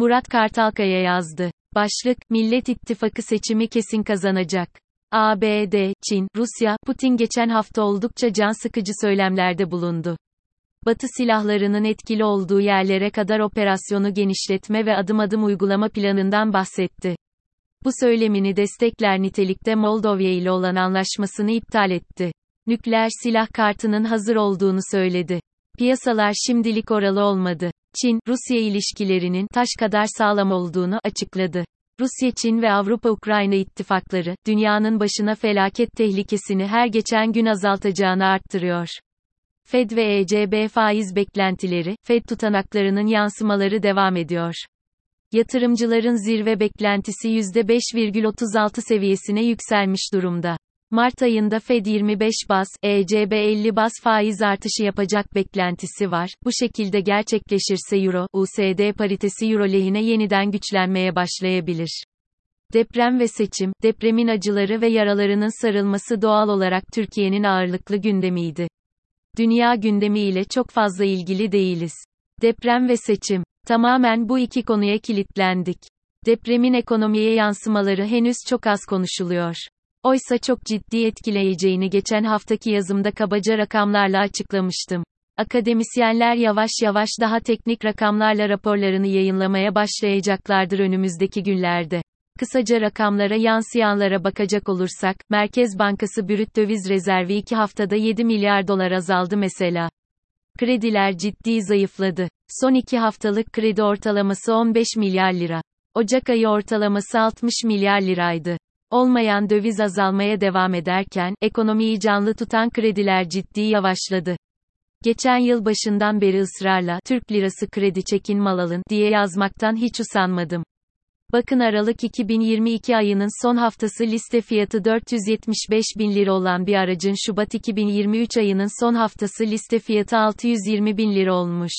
Murat Kartalkaya yazdı. Başlık, Millet İttifakı seçimi kesin kazanacak. ABD, Çin, Rusya, Putin geçen hafta oldukça can sıkıcı söylemlerde bulundu. Batı silahlarının etkili olduğu yerlere kadar operasyonu genişletme ve adım adım uygulama planından bahsetti. Bu söylemini destekler nitelikte Moldova ile olan anlaşmasını iptal etti. Nükleer silah kartının hazır olduğunu söyledi. Piyasalar şimdilik oralı olmadı. Çin, Rusya ilişkilerinin taş kadar sağlam olduğunu açıkladı. Rusya, Çin ve Avrupa-Ukrayna ittifakları, dünyanın başına felaket tehlikesini her geçen gün azaltacağını arttırıyor. Fed ve ECB faiz beklentileri, Fed tutanaklarının yansımaları devam ediyor. Yatırımcıların zirve beklentisi %5,36 seviyesine yükselmiş durumda. Mart ayında Fed 25 bas, ECB 50 bas faiz artışı yapacak beklentisi var. Bu şekilde gerçekleşirse Euro, USD paritesi Euro lehine yeniden güçlenmeye başlayabilir. Deprem ve seçim, depremin acıları ve yaralarının sarılması doğal olarak Türkiye'nin ağırlıklı gündemiydi. Dünya gündemi ile çok fazla ilgili değiliz. Deprem ve seçim. Tamamen bu iki konuya kilitlendik. Depremin ekonomiye yansımaları henüz çok az konuşuluyor. Oysa çok ciddi etkileyeceğini geçen haftaki yazımda kabaca rakamlarla açıklamıştım. Akademisyenler yavaş yavaş daha teknik rakamlarla raporlarını yayınlamaya başlayacaklardır önümüzdeki günlerde. Kısaca rakamlara yansıyanlara bakacak olursak, Merkez Bankası brüt döviz rezervi 2 haftada 7 milyar dolar azaldı mesela. Krediler ciddi zayıfladı. Son 2 haftalık kredi ortalaması 15 milyar lira. Ocak ayı ortalaması 60 milyar liraydı. Olmayan döviz azalmaya devam ederken, ekonomiyi canlı tutan krediler ciddi yavaşladı. Geçen yıl başından beri ısrarla, Türk lirası kredi çekin mal alın, diye yazmaktan hiç usanmadım. Bakın Aralık 2022 ayının son haftası liste fiyatı 475 bin lira olan bir aracın Şubat 2023 ayının son haftası liste fiyatı 620 bin lira olmuş.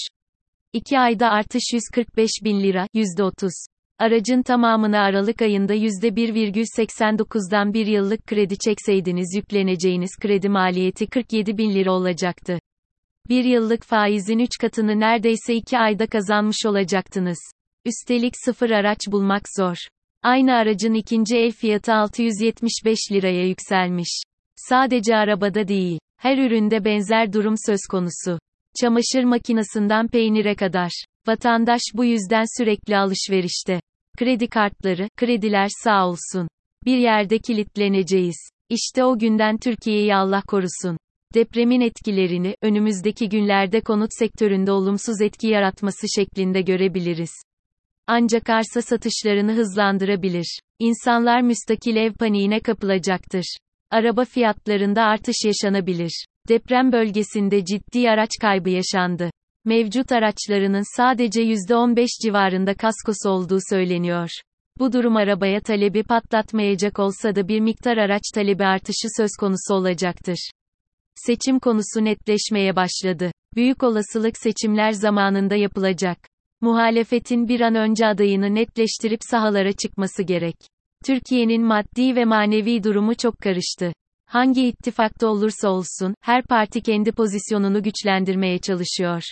2 ayda artış 145 bin lira, %30. Aracın tamamını Aralık ayında %1,89'dan bir yıllık kredi çekseydiniz yükleneceğiniz kredi maliyeti 47 bin lira olacaktı. Bir yıllık faizin 3 katını neredeyse 2 ayda kazanmış olacaktınız. Üstelik sıfır araç bulmak zor. Aynı aracın ikinci el fiyatı 675 liraya yükselmiş. Sadece arabada değil, her üründe benzer durum söz konusu. Çamaşır makinesinden peynire kadar. Vatandaş bu yüzden sürekli alışverişte. Kredi kartları, krediler sağ olsun. Bir yerde kilitleneceğiz. İşte o günden Türkiye'yi Allah korusun. Depremin etkilerini, önümüzdeki günlerde konut sektöründe olumsuz etki yaratması şeklinde görebiliriz. Ancak arsa satışlarını hızlandırabilir. İnsanlar müstakil ev paniğine kapılacaktır. Araba fiyatlarında artış yaşanabilir. Deprem bölgesinde ciddi araç kaybı yaşandı. Mevcut araçlarının sadece %15 civarında kaskosu olduğu söyleniyor. Bu durum arabaya talebi patlatmayacak olsa da bir miktar araç talebi artışı söz konusu olacaktır. Seçim konusu netleşmeye başladı. Büyük olasılık seçimler zamanında yapılacak. Muhalefetin bir an önce adayını netleştirip sahalara çıkması gerek. Türkiye'nin maddi ve manevi durumu çok karıştı. Hangi ittifakta olursa olsun, her parti kendi pozisyonunu güçlendirmeye çalışıyor.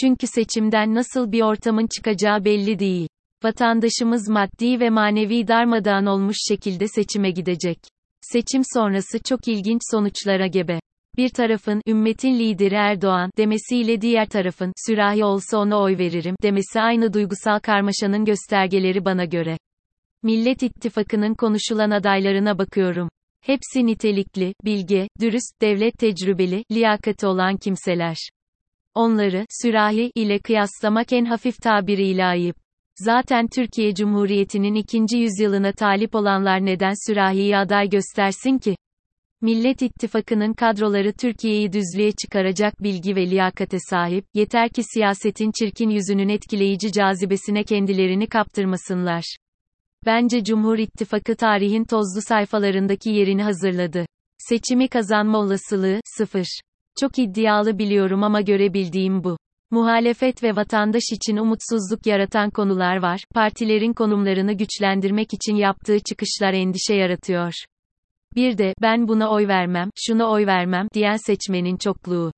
Çünkü seçimden nasıl bir ortamın çıkacağı belli değil. Vatandaşımız maddi ve manevi darmadağın olmuş şekilde seçime gidecek. Seçim sonrası çok ilginç sonuçlara gebe. Bir tarafın, ümmetin lideri Erdoğan, demesiyle diğer tarafın, sürahi olsa ona oy veririm, demesi aynı duygusal karmaşanın göstergeleri bana göre. Millet İttifakı'nın konuşulan adaylarına bakıyorum. Hepsi nitelikli, bilge, dürüst, devlet tecrübeli, liyakati olan kimseler. Onları, sürahi ile kıyaslamak en hafif tabiriyle ayıp. Zaten Türkiye Cumhuriyeti'nin ikinci yüzyılına talip olanlar neden sürahiyi aday göstersin ki? Millet İttifakı'nın kadroları Türkiye'yi düzlüğe çıkaracak bilgi ve liyakate sahip, yeter ki siyasetin çirkin yüzünün etkileyici cazibesine kendilerini kaptırmasınlar. Bence Cumhur İttifakı tarihin tozlu sayfalarındaki yerini hazırladı. Seçimi kazanma olasılığı, sıfır. Çok iddialı biliyorum ama görebildiğim bu. Muhalefet ve vatandaş için umutsuzluk yaratan konular var, partilerin konumlarını güçlendirmek için yaptığı çıkışlar endişe yaratıyor. Bir de, ben buna oy vermem, şuna oy vermem, diyen seçmenin çokluğu.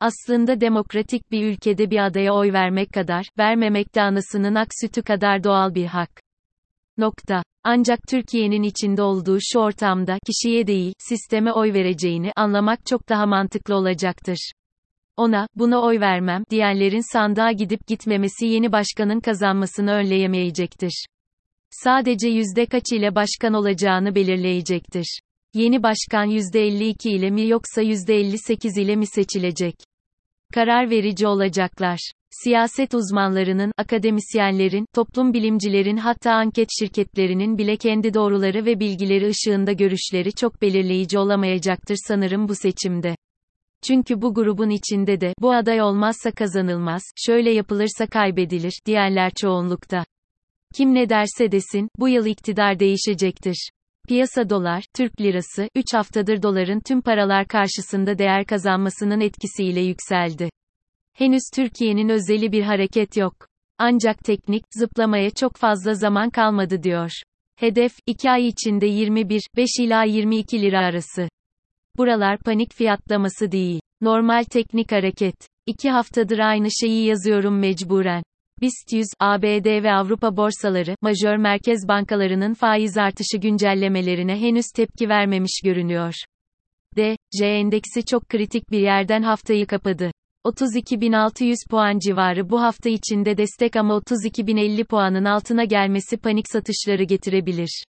Aslında demokratik bir ülkede bir adaya oy vermek kadar, vermemek de anasının ak sütü kadar doğal bir hak. Nokta. Ancak Türkiye'nin içinde olduğu şu ortamda, kişiye değil, sisteme oy vereceğini anlamak çok daha mantıklı olacaktır. Ona, buna oy vermem, diyenlerin sandığa gidip gitmemesi yeni başkanın kazanmasını önleyemeyecektir. Sadece yüzde kaç ile başkan olacağını belirleyecektir. Yeni başkan yüzde 52 ile mi yoksa yüzde 58 ile mi seçilecek? Karar verici olacaklar. Siyaset uzmanlarının, akademisyenlerin, toplum bilimcilerin hatta anket şirketlerinin bile kendi doğruları ve bilgileri ışığında görüşleri çok belirleyici olamayacaktır sanırım bu seçimde. Çünkü bu grubun içinde de, bu aday olmazsa kazanılmaz, şöyle yapılırsa kaybedilir, diyenler çoğunlukta. Kim ne derse desin, bu yıl iktidar değişecektir. Piyasa dolar, Türk lirası, 3 haftadır doların tüm paralar karşısında değer kazanmasının etkisiyle yükseldi. Henüz Türkiye'nin özeli bir hareket yok. Ancak teknik, zıplamaya çok fazla zaman kalmadı diyor. Hedef, 2 ay içinde 21, 5 ila 22 lira arası. Buralar panik fiyatlaması değil. Normal teknik hareket. 2 haftadır aynı şeyi yazıyorum mecburen. BIST 100, ABD ve Avrupa borsaları, majör merkez bankalarının faiz artışı güncellemelerine henüz tepki vermemiş görünüyor. D, J endeksi çok kritik bir yerden haftayı kapadı. 32.600 puan civarı bu hafta içinde destek ama 32.050 puanın altına gelmesi panik satışları getirebilir.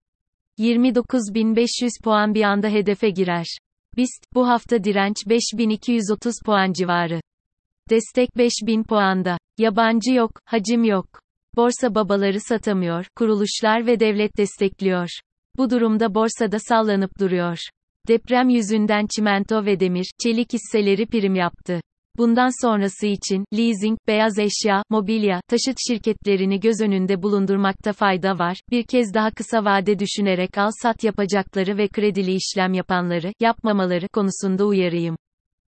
29.500 puan bir anda hedefe girer. BIST, bu hafta direnç 5230 puan civarı. Destek 5000 puanda. Yabancı yok, hacim yok. Borsa babaları satamıyor, kuruluşlar ve devlet destekliyor. Bu durumda borsada sallanıp duruyor. Deprem yüzünden çimento ve demir, çelik hisseleri prim yaptı. Bundan sonrası için, leasing, beyaz eşya, mobilya, taşıt şirketlerini göz önünde bulundurmakta fayda var. Bir kez daha kısa vade düşünerek al-sat yapacakları ve kredili işlem yapanları, yapmamaları konusunda uyarayım.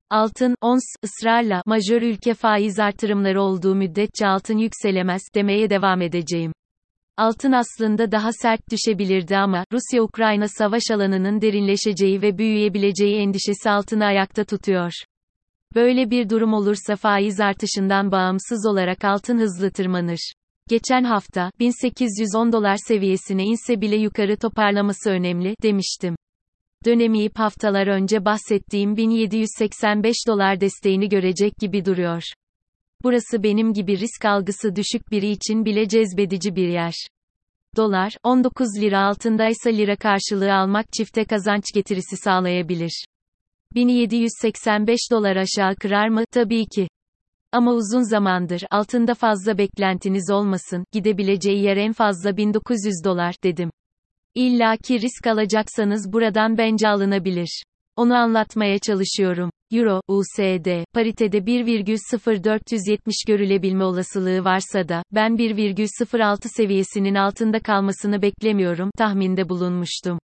Altın, ons, ısrarla, majör ülke faiz artırımları olduğu müddetçe altın yükselemez, demeye devam edeceğim. Altın aslında daha sert düşebilirdi ama, Rusya-Ukrayna savaş alanının derinleşeceği ve büyüyebileceği endişesi altını ayakta tutuyor. Böyle bir durum olursa faiz artışından bağımsız olarak altın hızlı tırmanır. Geçen hafta, 1810 dolar seviyesine inse bile yukarı toparlaması önemli, demiştim. Dönemeyip haftalar önce bahsettiğim 1785 dolar desteğini görecek gibi duruyor. Burası benim gibi risk algısı düşük biri için bile cezbedici bir yer. Dolar, 19 lira altındaysa lira karşılığı almak çifte kazanç getirisi sağlayabilir. 1785 dolar aşağı kırar mı? Tabii ki. Ama uzun zamandır altında fazla beklentiniz olmasın, gidebileceği yer en fazla 1900 dolar dedim. İlla ki risk alacaksanız buradan bence alınabilir. Onu anlatmaya çalışıyorum. Euro, USD, paritede 1,0470 görülebilme olasılığı varsa da, ben 1,06 seviyesinin altında kalmasını beklemiyorum, tahminde bulunmuştum.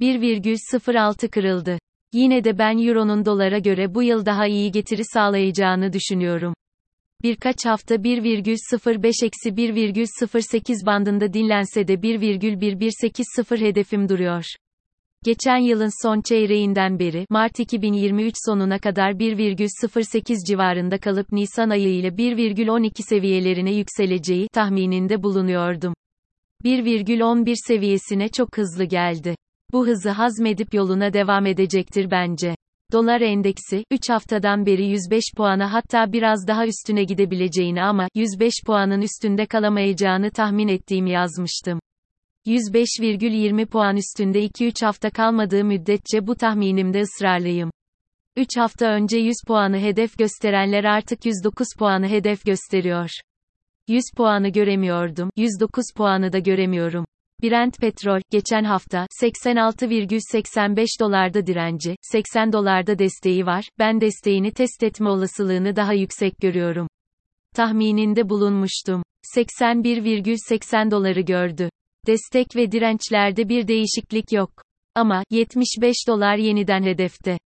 1,06 kırıldı. Yine de ben Euro'nun dolara göre bu yıl daha iyi getiri sağlayacağını düşünüyorum. Birkaç hafta 1,05-1,08 bandında dinlense de 1,1180 hedefim duruyor. Geçen yılın son çeyreğinden beri, Mart 2023 sonuna kadar 1,08 civarında kalıp Nisan ayı ile 1,12 seviyelerine yükseleceği tahmininde bulunuyordum. 1,11 seviyesine çok hızlı geldi. Bu hızı hazmedip yoluna devam edecektir bence. Dolar endeksi, 3 haftadan beri 105 puana hatta biraz daha üstüne gidebileceğini ama, 105 puanın üstünde kalamayacağını tahmin ettiğimi yazmıştım. 105,20 puan üstünde 2-3 hafta kalmadığı müddetçe bu tahminimde ısrarlıyım. 3 hafta önce 100 puanı hedef gösterenler artık 109 puanı hedef gösteriyor. 100 puanı göremiyordum, 109 puanı da göremiyorum. Brent petrol, geçen hafta, 86,85 dolarda direnci, 80 dolarda desteği var, ben desteğini test etme olasılığını daha yüksek görüyorum. Tahmininde bulunmuştum. 81,80 doları gördü. Destek ve dirençlerde bir değişiklik yok. Ama, 75 dolar yeniden hedefte.